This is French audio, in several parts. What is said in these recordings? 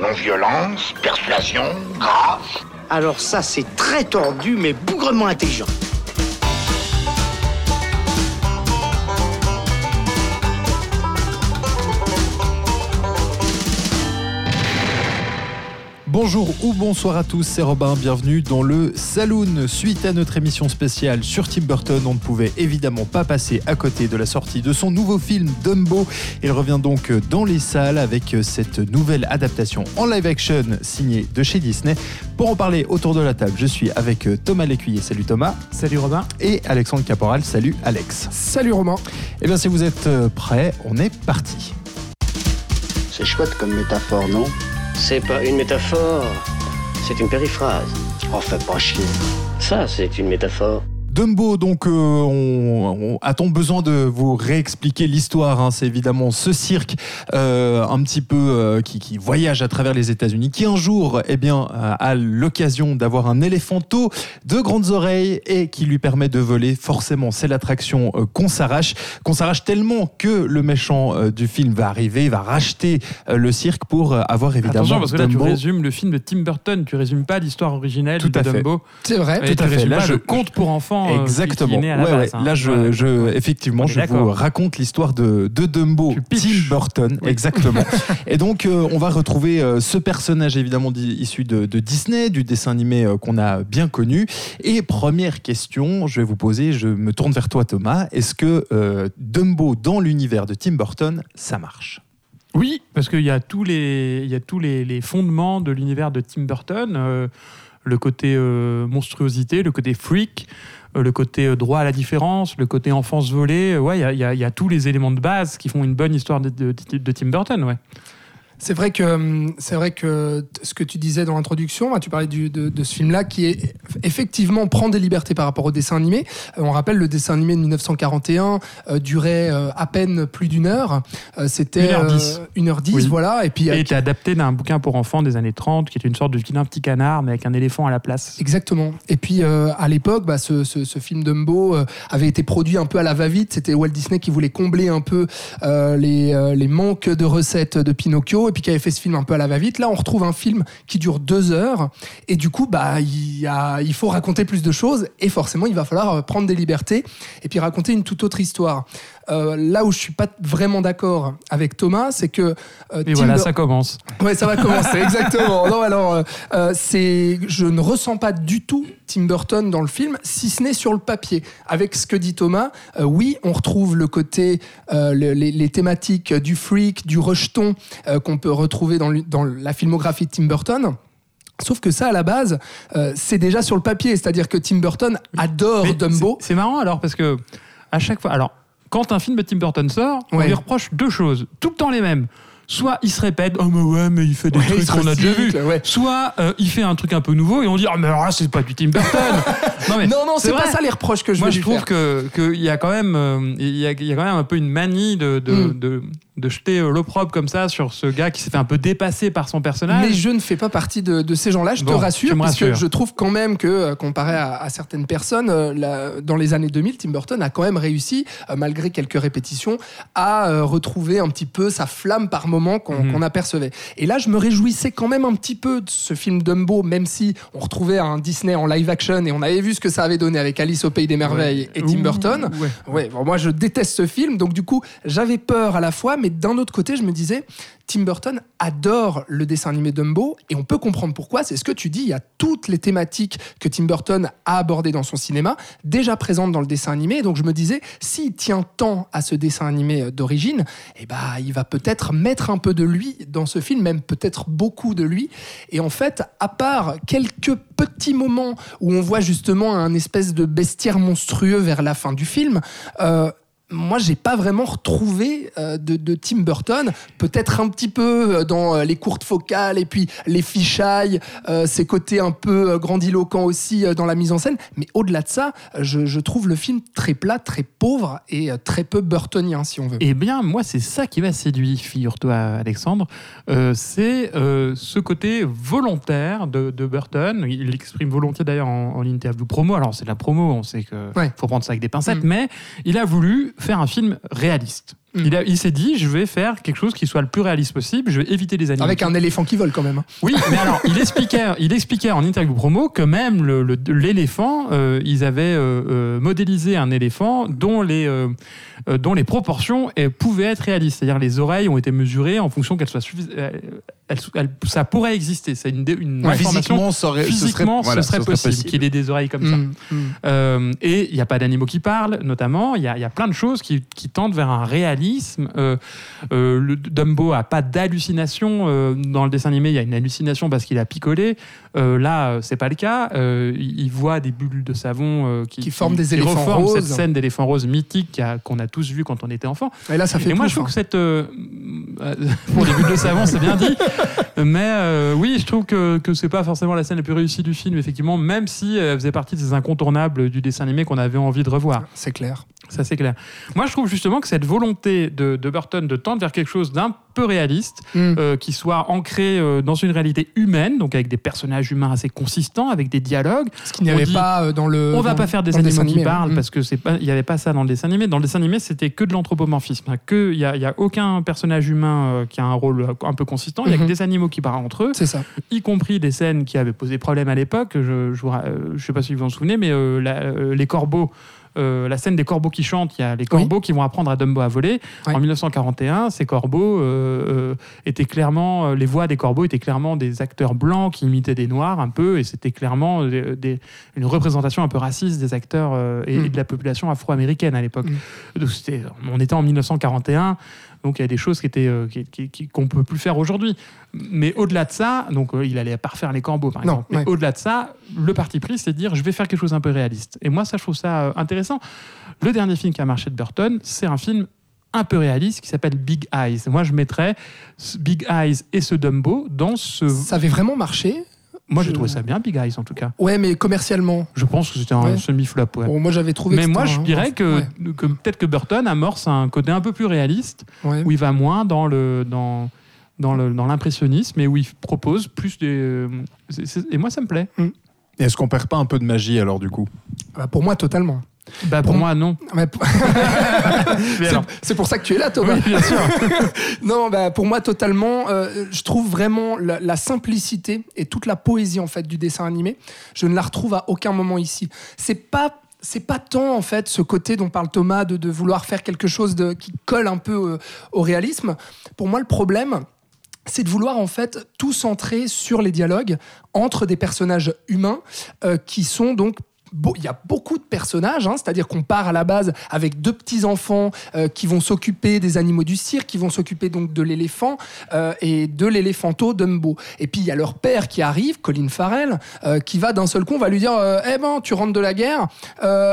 Non-violence, persuasion, grâce. Alors ça, c'est très tordu, mais bougrement intelligent. Bonjour ou bonsoir à tous, c'est Robin, bienvenue dans le Saloon. Suite à notre émission spéciale sur Tim Burton, on ne pouvait évidemment pas passer à côté de la sortie de son nouveau film Dumbo. Il revient donc dans les salles avec cette nouvelle adaptation en live action signée de chez Disney. Pour en parler autour de la table, je suis avec Thomas Lécuyer, salut Thomas. Salut Robin. Et Alexandre Caporal, salut Alex. Salut Romain. Et bien si vous êtes prêts, on est parti. C'est chouette comme métaphore, non? C'est pas une métaphore, c'est une périphrase. Fais pas chier. Ça, c'est une métaphore. Dumbo, donc, euh, on, on- a-t-on besoin de vous réexpliquer l'histoire hein? C'est évidemment ce cirque euh, un petit peu euh, qui, qui voyage à travers les États-Unis, qui un jour, eh bien, a l'occasion d'avoir un éléphanto de grandes oreilles et qui lui permet de voler. Forcément, c'est l'attraction euh, qu'on s'arrache, qu'on s'arrache tellement que le méchant euh, du film va arriver, va racheter euh, le cirque pour euh, avoir évidemment Attention, parce que là, tu Dumbo. résumes le film de Tim Burton, tu résumes pas l'histoire originelle Tout de à fait. Dumbo. C'est vrai. Et Tout à fait. Là, pas je- le conte pour enfants euh, qui- Exactement. qui est né à la Ouais, base, ouais. hein. Là, je, Ouais. je- effectivement, je vous raconte l'histoire de, de Dumbo. Tim Burton, Oui. exactement. Et donc, euh, on va retrouver euh, ce personnage évidemment issu de, de Disney, du dessin animé euh, qu'on a bien connu. Et première question, je vais vous poser, je me tourne vers toi, Thomas. Est-ce que euh, Dumbo dans l'univers de Tim Burton, ça marche? Oui, parce qu'il y a tous les, il y a tous les, les fondements de l'univers de Tim Burton, euh, le côté euh, monstruosité, le côté freak, euh, le côté euh, droit à la différence, le côté enfance volée. euh, Ouais, il y a, tous les éléments de base qui font une bonne histoire de- de- de Tim Burton. Ouais. C'est vrai que hum, c'est vrai que ce que tu disais dans l'introduction, hein, tu parlais du- de, de ce film-là qui est effectivement prend des libertés par rapport au dessin animé. Euh, on rappelle le dessin animé de 1941 euh, durait euh, à peine plus d'une heure. Euh, C'était 1h10. 1h10, Oui. voilà. Et puis Et euh, était adapté d'un bouquin pour enfants des années 30, qui est une sorte de vilain petit canard, mais avec un éléphant à la place. Exactement. Et puis euh, à l'époque, bah, ce, ce- ce film Dumbo euh, avait été produit un peu à la va-vite. C'était Walt Disney qui voulait combler un peu euh, les, euh, les manques de recettes de Pinocchio et puis qui avait fait ce film un peu à la va-vite. Là, on retrouve un film qui dure deux heures et du coup, bah, il, il faut raconter plus de choses et forcément, il va falloir euh, prendre des libertés et puis raconter une toute autre histoire. Euh, là où je suis pas vraiment d'accord avec Thomas, c'est que euh, Et voilà, ça commence. Ouais, ça va commencer, exactement. Non, alors, euh, euh, c'est, je ne ressens pas du tout Tim Burton dans le film, si ce n'est sur le papier. Avec ce que dit Thomas, euh, oui, on retrouve le côté, euh, le- les, les thématiques du freak, du rejeton euh, qu'on peut retrouver dans, la filmographie de Tim Burton. Sauf que ça, à la base, c'est déjà sur le papier. C'est-à-dire que Tim Burton adore Mais Dumbo. c'est- C'est marrant alors parce que à chaque fois, alors quand un film de Tim Burton sort, on lui reproche deux choses, tout le temps les mêmes. Soit il se répète, oh mais ouais, mais il fait des Ouais, trucs qu'on a déjà vus. ouais. Soit euh, il fait un truc un peu nouveau et on dit, ah mais alors là c'est pas du Tim Burton. non mais Non, non, c'est pas ça les reproches que je Moi veux je lui trouve faire. que qu'il y a quand même euh, il y, a, il y a quand même un peu une manie de de, Mm. de, de jeter euh, l'opprobre comme ça sur ce gars qui s'est fait un peu dépasser par son personnage. Mais je ne fais pas partie de, de ces gens-là, je te rassure, parce que je trouve quand même que, euh, comparé à, à certaines personnes, euh, la- dans les années 2000, Tim Burton a quand même réussi, euh, malgré quelques répétitions, à euh, retrouver un petit peu sa flamme par moment qu'on Mhm. qu'on apercevait. Et là, je me réjouissais quand même un petit peu de ce film Dumbo, même si on retrouvait un Disney en live action et on avait vu ce que ça avait donné avec Alice au Pays des Merveilles et Tim Ouh, Burton. ouais. Ouais, bon, moi je déteste ce film, donc du coup j'avais peur à la fois, mais d'un autre côté je me disais, Tim Burton adore le dessin animé Dumbo, et on peut comprendre pourquoi, c'est ce que tu dis, il y a toutes les thématiques que Tim Burton a abordées dans son cinéma, déjà présentes dans le dessin animé, donc je me disais, s'il tient tant à ce dessin animé euh, d'origine, eh ben, il va peut-être mettre un peu de lui dans ce film, même peut-être beaucoup de lui, et en fait, à part quelques petits moments où on voit justement un espèce de bestiaire monstrueux vers la fin du film, euh, moi, j'ai pas vraiment retrouvé euh, de, de Tim Burton. Peut-être un petit peu euh, dans euh, les courtes focales et puis les fichailles, euh, ses côtés un peu grandiloquents aussi dans la mise en scène. Mais au-delà de ça, je, je trouve le film très plat, très pauvre et très peu burtonien, si on veut. Eh bien, moi, c'est ça qui m'a séduit, figure-toi, Alexandre. Euh, c'est ce côté volontaire de, de Burton. Il l'exprime volontiers d'ailleurs en, en interview promo. Alors, c'est de la promo, on sait qu'il Ouais. faut prendre ça avec des pincettes, Mm. mais il a voulu faire un film réaliste. Mm. Il, s'est dit, je vais faire quelque chose qui soit le plus réaliste possible. Je vais éviter les animaux. Avec un éléphant qui vole quand même. hein. Oui, mais alors, il expliquait, il expliquait en interview promo que même le- le- l'éléphant, euh, ils avaient euh, euh, modélisé un éléphant dont les, euh, euh, dont les proportions euh, pouvaient être réalistes. C'est-à-dire les oreilles ont été mesurées en fonction qu'elles soient suffisantes. ça pourrait exister. C'est une, dé- une Ouais, information. physiquement, ça aurait- ce serait- Physiquement, voilà, ce serait ce serait possible, possible. qu'il ait des oreilles comme ça. Mm, mm. Euh, et il n'y a pas d'animaux qui parlent, notamment. Il y a, il y a plein de choses qui, qui tendent vers un réalisme. Euh, euh, le Dumbo a pas d'hallucination. euh, dans le dessin animé, il y a une hallucination parce qu'il a picolé. Là, c'est pas le cas. Il voit des bulles de savon qui, Qui forment des éléphants reforment roses. cette scène d'éléphant rose mythique qu'on a tous vu quand on était enfant. Et là, ça fait Et moi, je trouve hein. que cette. pour les bulles de savon, c'est bien dit. Mais oui, je trouve que, que c'est pas forcément la scène la plus réussie du film, effectivement, même si elle faisait partie des incontournables du dessin animé qu'on avait envie de revoir. C'est clair. Ça, c'est clair. Moi, je trouve justement que cette volonté de, de Burton de tendre vers quelque chose d'un peu réaliste, Mm. euh, qui soit ancré euh, dans une réalité humaine, donc avec des personnages humains assez consistants, avec des dialogues, Ce qu'il n'y avait dit, pas euh, dans le. on va dans- pas faire des animaux qui animé, parlent hein. parce que c'est pas, il y avait pas ça dans le dessin animé. Dans le dessin animé, c'était que de l'anthropomorphisme. hein, Que il y a, a aucun personnage humain euh, qui a un rôle un peu consistant. Il y a que des animaux qui parlent entre eux, C'est ça. y compris des scènes qui avaient posé problème à l'époque. Je, je, vous ra- je sais pas si vous vous en souvenez, mais la- les corbeaux. Euh, la scène des corbeaux qui chantent, il y a les corbeaux qui vont apprendre à Dumbo à voler. En 1941, ces corbeaux euh, euh, étaient clairement, les voix des corbeaux étaient clairement des acteurs blancs qui imitaient des noirs un peu, et c'était clairement des- des- une représentation un peu raciste des acteurs et, Mm. et de la population afro-américaine à l'époque. Mm. On était en 1941, donc il y a des choses qui étaient euh, qu'on peut plus faire aujourd'hui. Mais au-delà de ça, donc euh, il allait pas refaire les corbeaux par Non, exemple. Mais au-delà de ça, le parti pris, c'est de dire je vais faire quelque chose un peu réaliste. Et moi, ça, je trouve ça euh, intéressant. Le dernier film qui a marché de Burton, c'est un film un peu réaliste qui s'appelle Big Eyes. Moi, je mettrais Big Eyes et ce Dumbo dans ce. Ça avait vraiment marché. Moi, j'ai trouvé ça bien, Big Eyes en tout cas. Ouais, mais commercialement. Je pense que c'était un Ouais. semi-flop. ouais. Bon, moi, j'avais trouvé. Mais que moi, je dirais que, Ouais, que peut-être que Burton amorce un côté un peu plus réaliste, ouais. où il va moins dans le dans dans le- dans l'impressionnisme et où il propose plus des. euh, et moi, ça me plaît. Et Est-ce qu'on perd pas un peu de magie alors du coup? Bah, pour moi, totalement. Bah, pour Pour- moi, non. Mais C'est- pour ça que tu es là, Thomas. Oui, bien sûr. Non, bah, pour moi, totalement. euh, je trouve vraiment la, la simplicité et toute la poésie en fait du dessin animé. Je ne la retrouve à aucun moment ici. C'est pas. C'est pas tant en fait ce côté dont parle Thomas de, de vouloir faire quelque chose de, qui colle un peu euh, au réalisme. Pour moi, le problème, c'est de vouloir en fait tout centrer sur les dialogues entre des personnages humains euh, qui sont donc il y a beaucoup de personnages, hein, c'est-à-dire qu'on part à la base avec deux petits enfants euh, qui vont s'occuper des animaux du cirque, qui vont s'occuper donc de l'éléphant euh, et de l'éléphanto Dumbo. Et puis il y a leur père qui arrive, Colin Farrell, euh, qui va d'un seul coup, on va lui dire Eh ben, tu rentres de la guerre,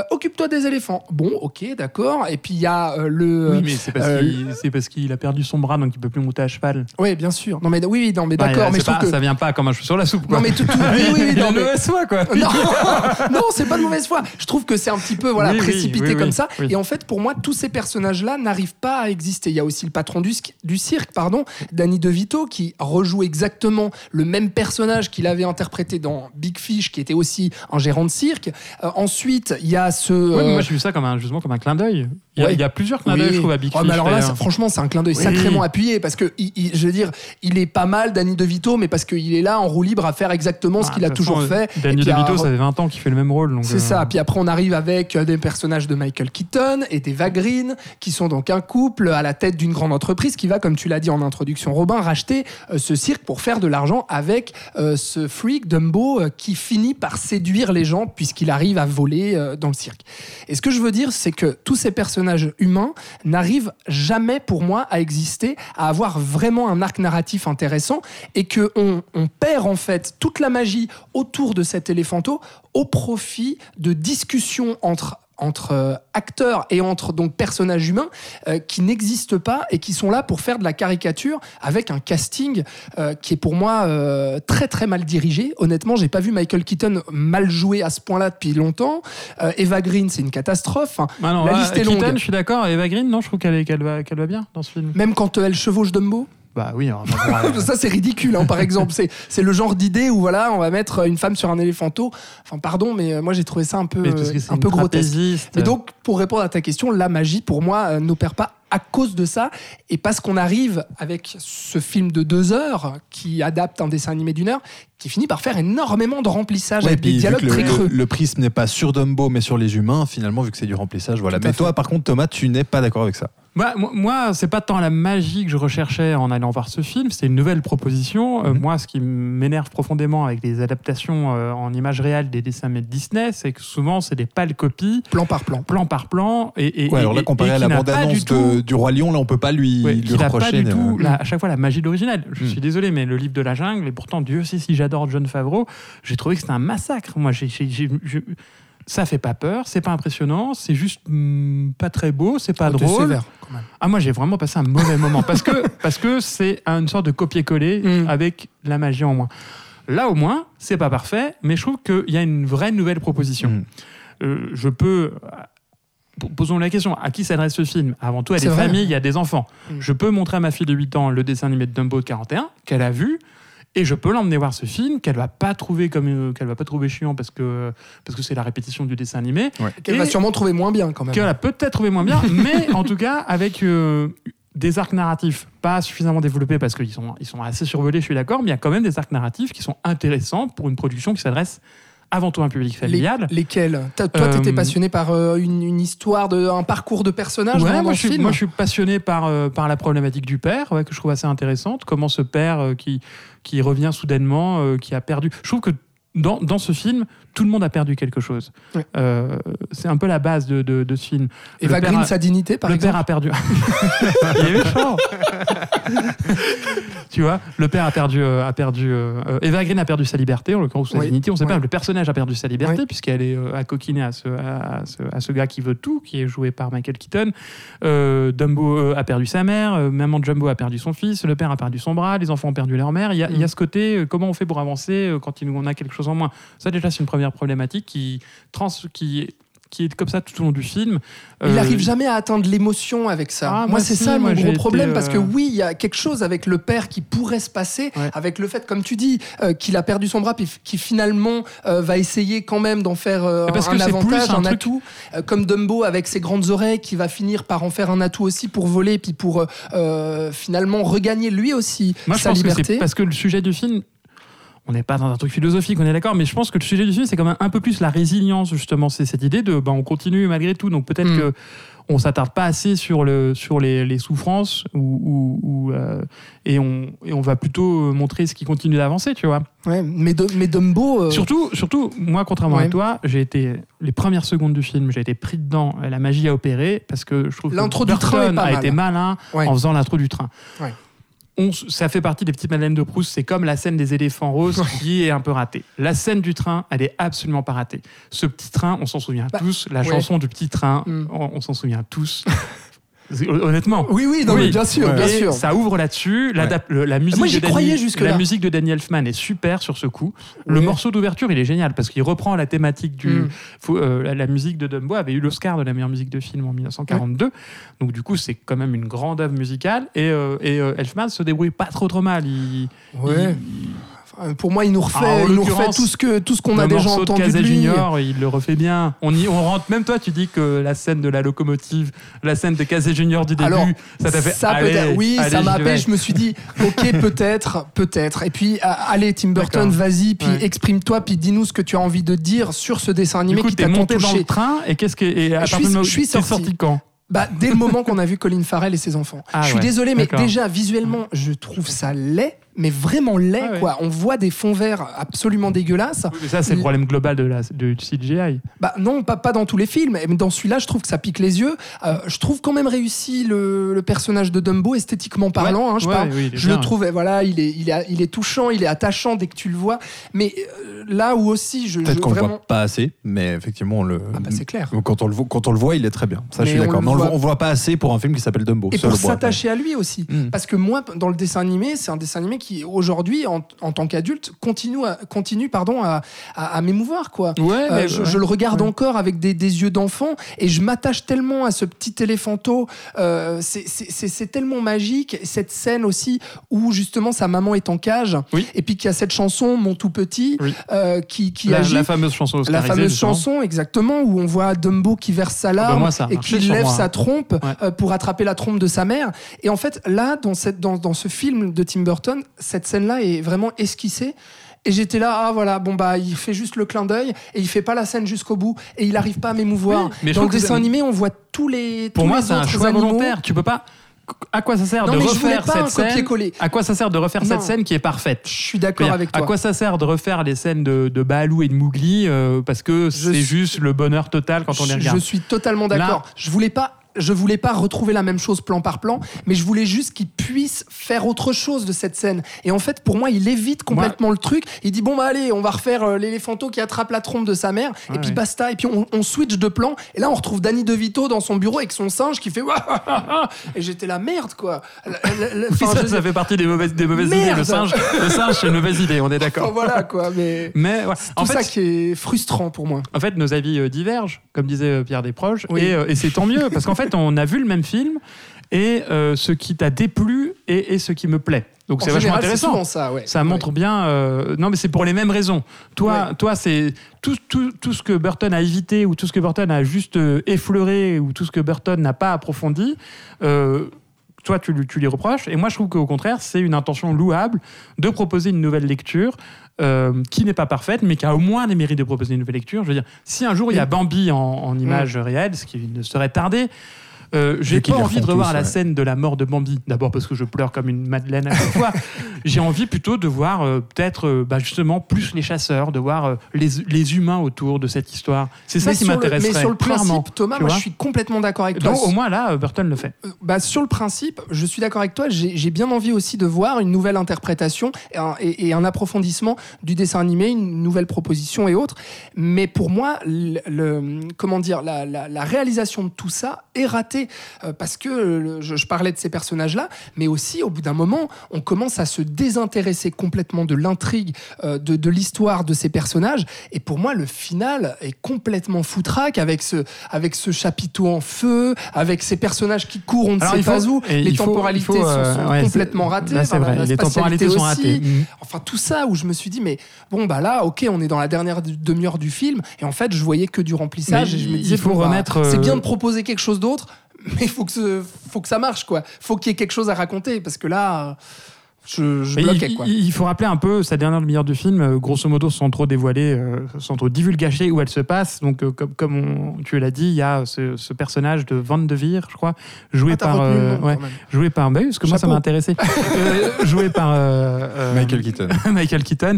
occupe-toi des éléphants. Bon, ok, d'accord. Et puis il y a le. Oui, mais c'est parce qu'il c'est parce qu'il a perdu son bras, donc il peut plus monter à cheval. Oui, bien sûr. Non, mais oui, non, mais d'accord. Bah, mais pas- que. ça vient pas comme un cheveu sur la soupe. Quoi. Non, mais tout, tout- oui, oui, non, mais- quoi. non, non, c'est pas de mauvaise foi. Je trouve que c'est un petit peu voilà, Oui, précipité oui, comme ça. Et en fait, pour moi, tous ces personnages-là n'arrivent pas à exister. Il y a aussi le patron du, cirque, pardon, Danny DeVito, qui rejoue exactement le même personnage qu'il avait interprété dans Big Fish, qui était aussi un gérant de cirque. Euh, ensuite, il y a ce. Ouais, mais euh, moi, j'ai vu ça comme un, justement comme un clin d'œil. Il y a, Ouais. il y a plusieurs clins oui. d'œil, je trouve, à Big Oh, Fish. mais alors là, franchement, c'est un clin d'œil Oui. sacrément appuyé parce que, il- il- je veux dire, il est pas mal, Danny DeVito, mais parce qu'il est là en roue libre à faire exactement ce Ah, qu'il a toujours façon, fait. Danny DeVito, à- ça fait 20 ans qu'il fait le même rôle. C'est euh, ça. Puis après, on arrive avec euh, des personnages de Michael Keaton et d'Eva Green, qui sont donc un couple à la tête d'une grande entreprise qui va, comme tu l'as dit en introduction, Robin, racheter euh, ce cirque pour faire de l'argent avec euh, ce freak Dumbo euh, qui finit par séduire les gens puisqu'il arrive à voler euh, dans le cirque. Et ce que je veux dire, c'est que tous ces personnages humains n'arrivent jamais, pour moi, à exister, à avoir vraiment un arc narratif intéressant et que on, on perd en fait toute la magie autour de cet éléphanto au profit de discussions entre entre euh, acteurs et entre donc personnages humains euh, qui n'existent pas et qui sont là pour faire de la caricature avec un casting euh, qui est pour moi euh, très très mal dirigé. Honnêtement, j'ai pas vu Michael Keaton mal jouer à ce point-là depuis longtemps. Eva Green, c'est une catastrophe. Enfin, Ah non, La là, liste est Keaton, longue. je suis d'accord. Eva Green, non, je trouve qu'elle va, va bien dans ce film. Même quand elle chevauche Dumbo. Bah oui, Ça, c'est ridicule, hein, par exemple. C'est, c'est le genre d'idée où, voilà, on va mettre une femme sur un éléphanto. Enfin, pardon, mais euh, moi, j'ai trouvé ça un peu, un peu grotesque. Et donc, pour répondre à ta question, la magie, pour moi, euh, n'opère pas à cause de ça et parce qu'on arrive avec ce film de deux heures qui adapte un dessin animé d'une heure qui finit par faire énormément de remplissage Ouais, avec des dialogues que le, très le- creux. le prisme n'est pas sur Dumbo mais sur les humains, finalement, vu que c'est du remplissage, voilà. À Mais fait. toi, par contre, Thomas, tu n'es pas d'accord avec ça. Moi, moi- moi, c'est pas tant la magie que je recherchais en allant voir ce film, c'est une nouvelle proposition. Euh, Mhm. moi, ce qui m'énerve profondément avec les adaptations euh, en images réelles des dessins animés de Disney, c'est que souvent, c'est des pâles copies, Plan par plan. plan par plan. Et, et- Ouais, alors et- là, comparé et à qui la n'a pas bande-annonce du de- du Roi Lion, là, on peut pas lui, Ouais, lui n'a pas reprocher. du euh, tout la- à chaque fois la magie d'original. Je Mm. suis désolé, mais le livre de la jungle, et pourtant Dieu sait si j'adore John Favreau, j'ai trouvé que c'était un massacre. Moi, j'ai, j'ai- j'ai- je- ça fait pas peur, c'est pas impressionnant, c'est juste mm, pas très beau, c'est pas Oh, drôle. sévère, quand même. Ah, moi, j'ai vraiment passé un mauvais moment parce que parce que c'est une sorte de copier-coller Mm. avec la magie en moins. Là, au moins, c'est pas parfait, mais je trouve qu'il y a une vraie nouvelle proposition. Mm. Euh, je peux. Posons la question, à qui s'adresse ce film? Avant tout, à des vrai. familles, il y a des enfants. Mm. Je peux montrer à ma fille de 8 ans le dessin animé de Dumbo de 41, qu'elle a vu, et je peux l'emmener voir ce film, qu'elle va pas trouver comme euh, qu'elle va pas trouver chiant parce que parce que c'est la répétition du dessin animé, Qu'elle va sûrement trouver moins bien quand même. qu'elle a peut-être trouvé moins bien, mais en tout cas avec euh, des arcs narratifs pas suffisamment développés parce qu'ils sont, ils sont assez survolés, je suis d'accord, mais il y a quand même des arcs narratifs qui sont intéressants pour une production qui s'adresse avant tout un public Les- familial. lesquels Toi, t'étais Euh, passionné par euh, une, une histoire, de, un parcours de personnage Ouais, dans, dans moi, le je suis, film moi, je suis passionné par, euh, par la problématique du père, ouais, que je trouve assez intéressante. Comment ce père euh, qui, qui revient soudainement, euh, qui a perdu. Je trouve que dans, dans ce film, tout le monde a perdu quelque chose. Ouais. Euh, c'est un peu la base de, de, de ce film. Eva le Green, a- sa dignité, par le exemple père a perdu. Il est méchant. tu vois, le père a perdu, euh, a perdu. euh, euh, Eva Green a perdu sa liberté, en l'occurrence sa Oui. dignité. On sait Oui. pas. Le personnage a perdu sa liberté puisqu'elle est euh, accoquinée à ce, à, ce, à ce gars qui veut tout, qui est joué par Michael Keaton. Dumbo a perdu sa mère. maman Jumbo a perdu son fils. Le père a perdu son bras. Les enfants ont perdu leur mère. Il y a, il y a Mm. ce côté. comment on fait pour avancer quand il- on a quelque chose en moins? Ça déjà c'est une première problématique qui trans qui qui est comme ça tout au long du film. Il Euh, n'arrive jamais à atteindre l'émotion avec ça. Ah, moi, moi c'est si, ça mon gros été, problème, parce que euh, oui, il y a quelque chose avec le père qui pourrait se passer, Ouais. avec le fait, comme tu dis, euh, qu'il a perdu son bras, puis qui finalement euh, va essayer quand même d'en faire euh, parce un que avantage, un atout, Euh, comme Dumbo avec ses grandes oreilles, qui va finir par en faire un atout aussi pour voler, puis pour euh, euh, finalement regagner lui aussi Moi, je sa pense liberté. parce que le sujet du film, on n'est pas dans un truc philosophique, on est d'accord, mais je pense que le sujet du film, c'est quand même un peu plus la résilience, justement. C'est cette idée de, bah, on continue malgré tout. Donc peut-être Mm. que on s'attarde pas assez sur, le, sur les, les souffrances ou, ou- ou, euh, et, on, et on va plutôt montrer ce qui continue d'avancer, tu vois. Ouais, mais, de- mais Dumbo. euh, Surtout, surtout, moi, contrairement Ouais. à toi, j'ai été les premières secondes du film, j'ai été pris dedans. La magie a opéré parce que je trouve que L'intro du train Burton a mal. été malin Ouais. en faisant l'intro du train. Ouais. On ça fait partie des petites madeleines de Proust. C'est comme la scène des éléphants roses qui est un peu ratée. La scène du train, elle est absolument pas ratée. Ce petit train, on s'en souvient Bah, tous. La ouais. chanson du petit train, Mm. on, on s'en souvient tous. Honnêtement. Oui, oui, non, Oui. mais bien sûr, bien sûr. Ça ouvre là-dessus. L'adap- le- La musique, Moi, j'y de Danny- croyais jusque-là. la musique de Danny Elfman est super sur ce coup. Le Oui. morceau d'ouverture, il est génial parce qu'il reprend la thématique du. Mm. faut- euh, la, la musique de Dumbo avait eu l'Oscar de la meilleure musique de film en 1942. Donc, du coup, c'est quand même une grande œuvre musicale. Et, euh, et euh, Elfman se débrouille pas trop trop mal. Il, Ouais. Pour moi, il nous refait, Ah, il nous refait tout ce que tout ce qu'on a déjà entendu de de lui. Junior, il le refait bien. On, y, on rentre, même toi, tu dis que la scène de la locomotive, la scène de Casey Junior du début, Alors, ça t'a fait. Ça allez, oui, allez, ça m'a appelé. Je me suis dit, ok, peut-être, peut-être. Et puis, euh, allez, Tim Burton, vas-y, puis Ouais. exprime-toi, puis dis-nous ce que tu as envie de dire sur ce dessin animé Du coup, qui t'a monté dans touché. le train et qu'est-ce que et à Je suis- je sorti. quand Bah, dès le moment qu'on a vu Colin Farrell et ses enfants. Ah je suis ouais, désolé, mais déjà, visuellement, je trouve ça laid, mais vraiment laid, Ah ouais. quoi. On voit des fonds verts absolument dégueulasses. Oui, mais ça, c'est le problème global de la, de CGI. Bah non, pas, pas dans tous les films. Mais dans celui-là, je trouve que ça pique les yeux. Euh, je trouve quand même réussi le, le personnage de Dumbo esthétiquement parlant. hein, je Ouais, parle. oui, il est je bien. le trouve, eh, voilà, il est, il, est, il est touchant, il est attachant dès que tu le vois. Mais euh, là où aussi, je, Peut-être qu'on le vraiment. voit pas assez, mais effectivement, on le. Ah bah, c'est clair. Quand on, le voit, quand on le voit, il est très bien. Ça, je suis d'accord. le Mais on le voit- on voit pas assez pour un film qui s'appelle Dumbo. Et pour le s'attacher à lui aussi. Mm. Parce que moi, dans le dessin animé, c'est un dessin animé qui qui aujourd'hui, en, en tant qu'adulte, continue, à, continue pardon, à, à, à m'émouvoir. Quoi. Ouais, Euh, mais- je, ouais. je le regarde Ouais. encore avec des, des yeux d'enfant et je m'attache tellement à ce petit éléphanto. Euh, c'est- tellement magique. Cette scène aussi où justement sa maman est en cage Oui. et puis qu'il y a cette chanson, Mon tout petit, Oui. euh, qui, qui la, agit. la fameuse chanson La fameuse justement. chanson, exactement, où on voit Dumbo qui verse sa Ah bah larme ça et qui lève moi, sa hein. trompe Ouais. pour attraper la trompe de sa mère. Et en fait, là, dans, cette, dans, dans ce film de Tim Burton, cette scène-là est vraiment esquissée. Et j'étais là, ah voilà, bon bah il fait juste le clin d'œil et il fait pas la scène jusqu'au bout et il arrive pas à m'émouvoir. Oui, mais Dans le dessin animé, on voit tous les Pour tous moi, c'est un choix animaux. volontaire. Tu peux pas. À quoi ça sert Non, de refaire cette scène. À quoi ça sert de refaire Non. cette scène qui est parfaite Je suis d'accord avec À toi. quoi ça sert de refaire les scènes de, de Balou et de Mowgli euh, parce que c'est suis- juste le bonheur total quand on les regarde Je suis totalement d'accord. Je voulais pas. Je voulais pas retrouver la même chose plan par plan, mais je voulais juste qu'il puisse faire autre chose de cette scène. Et en fait, pour moi, il évite complètement le truc. Il dit bon bah allez, on va refaire euh, l'éléphanto qui attrape la trompe de sa mère, et puis ouais. basta. Et puis on, on switch de plan. Et là, on retrouve Danny DeVito dans son bureau avec son singe qui fait et j'étais la merde quoi. La- la- la- Oui, enfin, ça, je- ça fait partie des mauvaises, des mauvaises idées. Le singe, le singe c'est une mauvaise idée, on est d'accord. voilà quoi. Mais Mais ouais, tout en ça fait, qui est frustrant pour moi. en fait, nos avis euh, divergent, comme disait euh, Pierre Desproges, Oui. et, euh, et c'est tant mieux, parce qu'en fait, on a vu le même film, et euh, ce qui t'a déplu et, et ce qui me plaît. Donc c'est vachement intéressant. ça, ouais. Ça Ouais. montre bien. euh, non, mais c'est pour les mêmes raisons. Toi, Ouais. toi, c'est tout, tout, tout ce que Burton a évité ou tout ce que Burton a juste euh, effleuré ou tout ce que Burton n'a pas approfondi. euh, toi, tu, lui- tu lui reproches. Et moi, je trouve qu'au contraire, c'est une intention louable de proposer une nouvelle lecture euh, qui n'est pas parfaite, mais qui a au moins les mérites de proposer une nouvelle lecture. Je veux dire, si un jour il y a Bambi en, en images réelles, ce qui ne serait tardé, euh, j'ai pas envie de revoir tous, la ouais. scène de la mort de Bambi. D'abord parce que je pleure comme une madeleine à chaque fois. J'ai envie plutôt de voir euh, peut-être euh, bah, justement plus les chasseurs, de voir euh, les, les humains autour de cette histoire. C'est ça Mais qui m'intéresserait. Mais sur le principe, Thomas, moi je suis complètement d'accord avec toi. Donc au moins là, euh, Burton le fait. Euh, bah, sur le principe, je suis d'accord avec toi. J'ai j'ai bien envie aussi de voir une nouvelle interprétation et un, et- et un approfondissement du dessin animé, une nouvelle proposition et autres. Mais pour moi, le, le- comment dire, la, la- la réalisation de tout ça est ratée Euh, parce que je, je parlais de ces personnages-là, mais aussi au bout d'un moment, on commence à se désintéresser complètement de l'intrigue, euh, de, de l'histoire de ces personnages. Et pour moi, le final est complètement foutraque avec ce, avec ce chapiteau en feu, avec ces personnages qui courent, on ne Alors, sait il pas où. Les il faut- temporalités il faut, sont, euh, sont ouais, complètement ratées. Là, c'est Enfin, vrai. la Les temporalités spatialité sont aussi. ratées. Mhm. Enfin, tout ça où je me suis dit, mais bon, bah là, ok, on est dans la dernière demi-heure du film. Et en fait, je voyais que du remplissage. Mais et je me il disais, faut bon, bah, remettre, C'est bien de proposer quelque chose d'autre, mais il faut, que faut que ça marche, quoi. faut qu'il y ait quelque chose à raconter. Parce que là, je, je Mais bloquais, il, quoi. il- il faut rappeler un peu sa dernière demi-heure du film, euh, grosso modo, sans trop dévoiler, euh, sans trop divulgacher où elle se passe. Donc, euh, comme, comme on- tu l'as dit, il y a ce, ce personnage de Van de Veer, je crois, joué Ah, par. retenu euh, ouais, joué par. Bah oui, parce que moi, ça m'a intéressé. Euh, joué par. euh, Michael Keaton. Michael Keaton,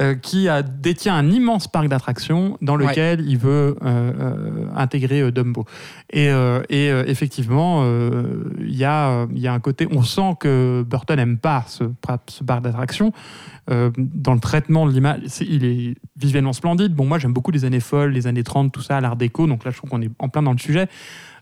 euh, qui a, détient un immense parc d'attractions dans Ouais. lequel il veut euh, euh, intégrer euh, Dumbo. Et, euh, et, euh, effectivement, euh, il y, a, il y a un côté, on sent que Burton n'aime pas ce, pra- ce parc d'attractions. Euh, dans le traitement l'image, il est visuellement splendide. Bon, moi, j'aime beaucoup les années folles, les années 30, tout ça, l'art déco. Donc là, je trouve qu'on est en plein dans le sujet.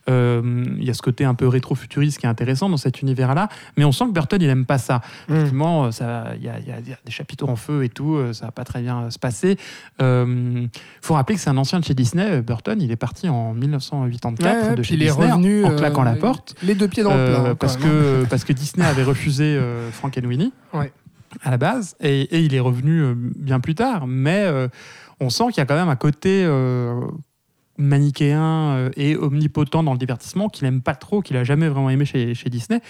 Euh, Il y a ce côté un peu rétro-futuriste qui est intéressant dans cet univers-là, mais on sent que Burton il aime pas ça. Mm. Effectivement, ça- il y, y a il y a des chapiteaux en feu et tout, euh, ça va pas très bien euh, se passer. Il faut rappeler que c'est un ancien de chez Disney. euh, Burton, il est parti en 1984 Ouais, ouais, de chez il est Disney revenu en claquant euh, la porte. Les deux pieds dans Euh, le plat. parce, hein. que, parce que Disney avait refusé euh, Frank and Winnie Ouais. à la base, et, et il est revenu euh, bien plus tard. Mais euh, on sent qu'il y a quand même un côté euh, manichéen euh, et omnipotent dans le divertissement qu'il aime pas trop, qu'il a jamais vraiment aimé chez, chez Disney.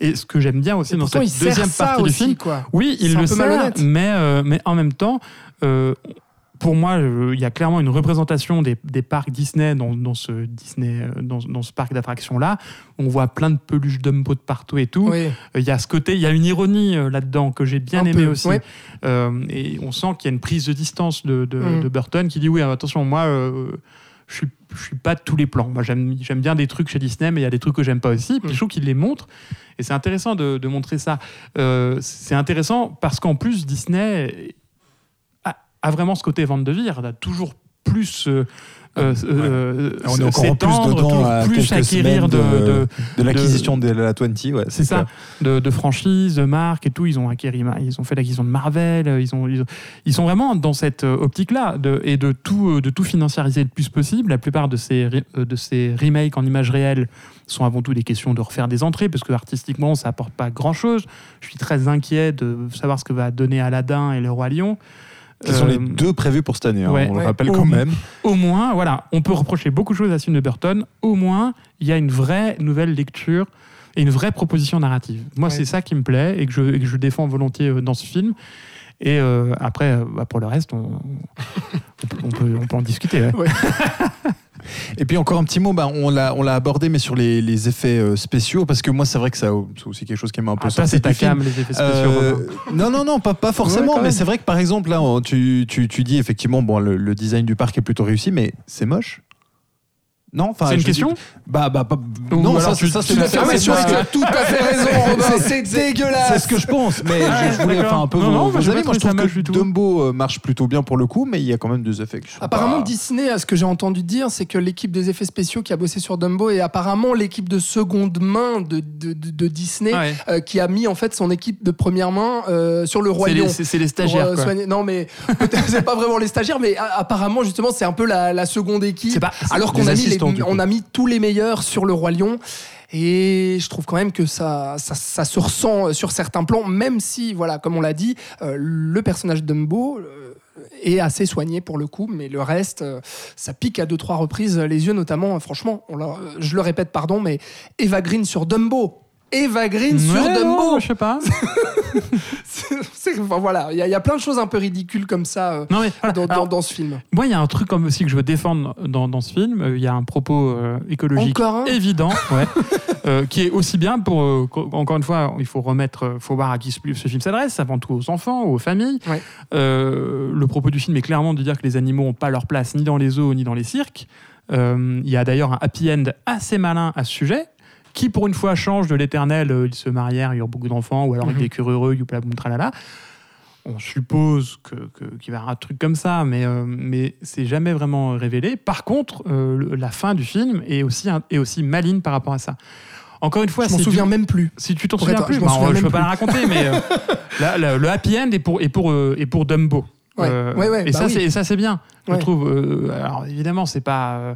Et ce que j'aime bien aussi Et dans il cette deuxième partie du aussi, film, quoi. oui, il le sert, malhonnête. mais, euh, mais en même temps, euh, pour moi, il y a clairement une représentation des, des parcs Disney dans, dans ce Disney, dans, dans ce parc d'attractions là. On voit plein de peluches Dumbo de partout et tout. Oui. Il y a ce côté, il y a une ironie là-dedans que j'ai bien Un aimé peu, aussi. Euh, et on sent qu'il y a une prise de distance de, de, Mhm. de Burton qui dit oui, attention, moi, je suis, je suis pas de tous les plans. Moi, j'aime bien des trucs chez Disney, mais il y a des trucs que j'aime pas aussi. Puis je trouve qu'il les montre. Et c'est intéressant de, de montrer ça. Euh, c'est intéressant parce qu'en plus, Disney a, a vraiment ce côté vente de vire. a toujours plus euh, euh, euh, On est encore en plus dedans à plus quelques acquérir de, de- de, De l'acquisition de la 20, ouais. c'est ça, de, de franchises, de marques et tout. Ils ont acquéri, ils ont fait l'acquisition de Marvel. euh, Ils ont, ils, ont- ils sont vraiment dans cette euh, optique-là de, et de tout, euh, de tout financiariser le plus possible. La plupart de ces, euh, de ces remakes en images réelles sont avant tout des questions de refaire des entrées parce que artistiquement, ça apporte pas grand-chose. Je suis très inquiet de savoir ce que va donner Aladdin et le Roi Lion. Qui sont les Euh, deux prévus pour cette année, hein, ouais. on le Ouais. rappelle quand même. au moins, voilà, on peut reprocher beaucoup de choses à de Burton. Au moins, il y a une vraie nouvelle lecture et une vraie proposition narrative. Moi, Ouais. c'est ça qui me plaît et que je, et que je défends volontiers euh, dans ce film. Et euh, après, bah, pour le reste, on, on peut, on, peut, on peut en discuter. ouais. Et puis encore un petit mot, bah, on l'a abordé, mais sur les, les effets euh, spéciaux, parce que moi c'est vrai que ça c'est aussi quelque chose qui m'a un peu Ah, ça, sorti c'est ta film. cam, les effets spéciaux. Euh, non, non, non, pas, forcément, mais c'est vrai que par exemple, là, tu, tu, tu dis effectivement, bon, le, le design du parc est plutôt réussi, mais c'est moche. Non, enfin, C'est une je question dis- Bah, bah, Ou non, alors ça, tu- ça, c'est affirmation. de- tu as tout à fait raison, Robin. C'est dégueulasse. C'est ce que je pense, mais je, je voulais un peu Non, vos, non, avis. pas Moi, je trouve que. Dumbo euh, marche plutôt bien pour le coup, mais il y a quand même des effets qui sont Apparemment, pas- Disney, à ce que j'ai entendu dire, c'est que l'équipe des effets spéciaux qui a bossé sur Dumbo est apparemment l'équipe de seconde main de, de, de- de Disney Ouais. euh, qui a mis en fait son équipe de première main euh, sur le Roi C'est Lion. les, c'est- les pour, stagiaires. euh, quoi. Non, mais peut-être c'est pas vraiment les stagiaires, mais apparemment justement c'est un peu la, la seconde équipe. C'est pas- Alors qu'on a mis les- assistants, du coup. on a mis tous les meilleurs sur le Roi Lion. Et je trouve quand même que ça, ça, ça se ressent euh, sur certains plans, même si, voilà, comme on l'a dit, euh, le personnage de Dumbo euh, est assez soigné pour le coup, mais le reste, euh, ça pique à deux trois reprises les yeux, notamment. franchement, on je le répète, pardon, mais Eva Green sur Dumbo. Eva Green sur Dumbo. non, je sais pas. Enfin, voilà, il y, a- il y a plein de choses un peu ridicules comme ça euh, Non, mais voilà. dans, dans- Alors, dans ce film. Moi, il y a un truc comme aussi que je veux défendre dans, dans ce film. Euh, Il y a un propos euh, écologique un? évident, ouais, euh, qui est aussi bien pour. co- encore une fois, il faut remettre, faut voir à qui ce, ce film s'adresse, avant tout aux enfants, aux familles. Ouais. Le propos du film est clairement de dire que les animaux n'ont pas leur place ni dans les zoos ni dans les cirques. Il y a d'ailleurs un happy end assez malin à ce sujet. Qui pour une fois change de l'éternel, euh, ils se marièrent, ils eurent beaucoup d'enfants, ou alors ils Mhm. vécurent heureux, youpla boum tralala on suppose que- que- qu'il va y avoir un truc comme ça, mais, euh, mais c'est jamais vraiment révélé. Par contre, euh, la fin du film est aussi, est aussi maligne par rapport à ça. Encore une fois, Je m'en si souviens tu- même plus. Si tu t'en souviens plus, je m'en bah, peux pas la raconter, mais euh, le, le happy end est pour, est pour, est pour Dumbo. Ouais, ouais, ouais, et, bah ça, oui. c'est, et ça, c'est bien. Je trouve. alors, évidemment, c'est pas.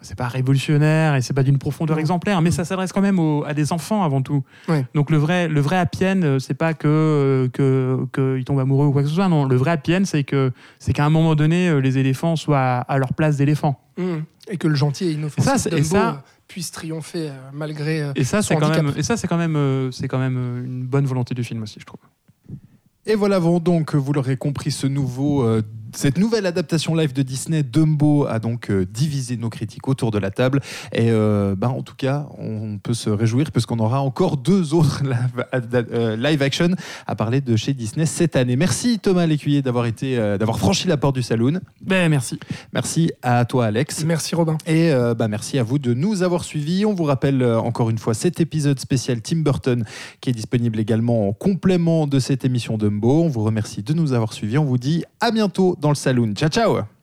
C'est pas révolutionnaire et c'est pas d'une profondeur Non. exemplaire, mais ça s'adresse quand même aux- à des enfants avant tout. Ouais. Donc le vrai, le vrai happy end, euh, c'est pas que euh, que qu'ils tombent amoureux ou quoi que ce soit. Non, le vrai happy end, c'est que c'est qu'à un moment donné, euh, les éléphants soient à, à leur place d'éléphants. Mm. Et que le gentil et inoffensif Et ça, et ça- puisse triompher malgré. Et ça, c'est quand même, et ça, c'est quand même, c'est quand même une bonne volonté du film aussi, je trouve. Et voilà donc, vous l'aurez compris, ce nouveau, euh, cette nouvelle adaptation live de Disney, Dumbo, a donc euh, divisé nos critiques autour de la table. Et euh, bah, en tout cas, on peut se réjouir puisqu'on aura encore deux autres live, euh, live action à parler de chez Disney cette année. Merci Thomas Lécuyer d'avoir été, euh, d'avoir franchi la porte du saloon. Ben merci. Merci à toi Alex. Merci Robin. Et euh, bah, merci à vous de nous avoir suivis. On vous rappelle euh, encore une fois cet épisode spécial Tim Burton qui est disponible également en complément de cette émission Dumbo. On vous remercie de nous avoir suivis. On vous dit à bientôt dans le saloon. Ciao ciao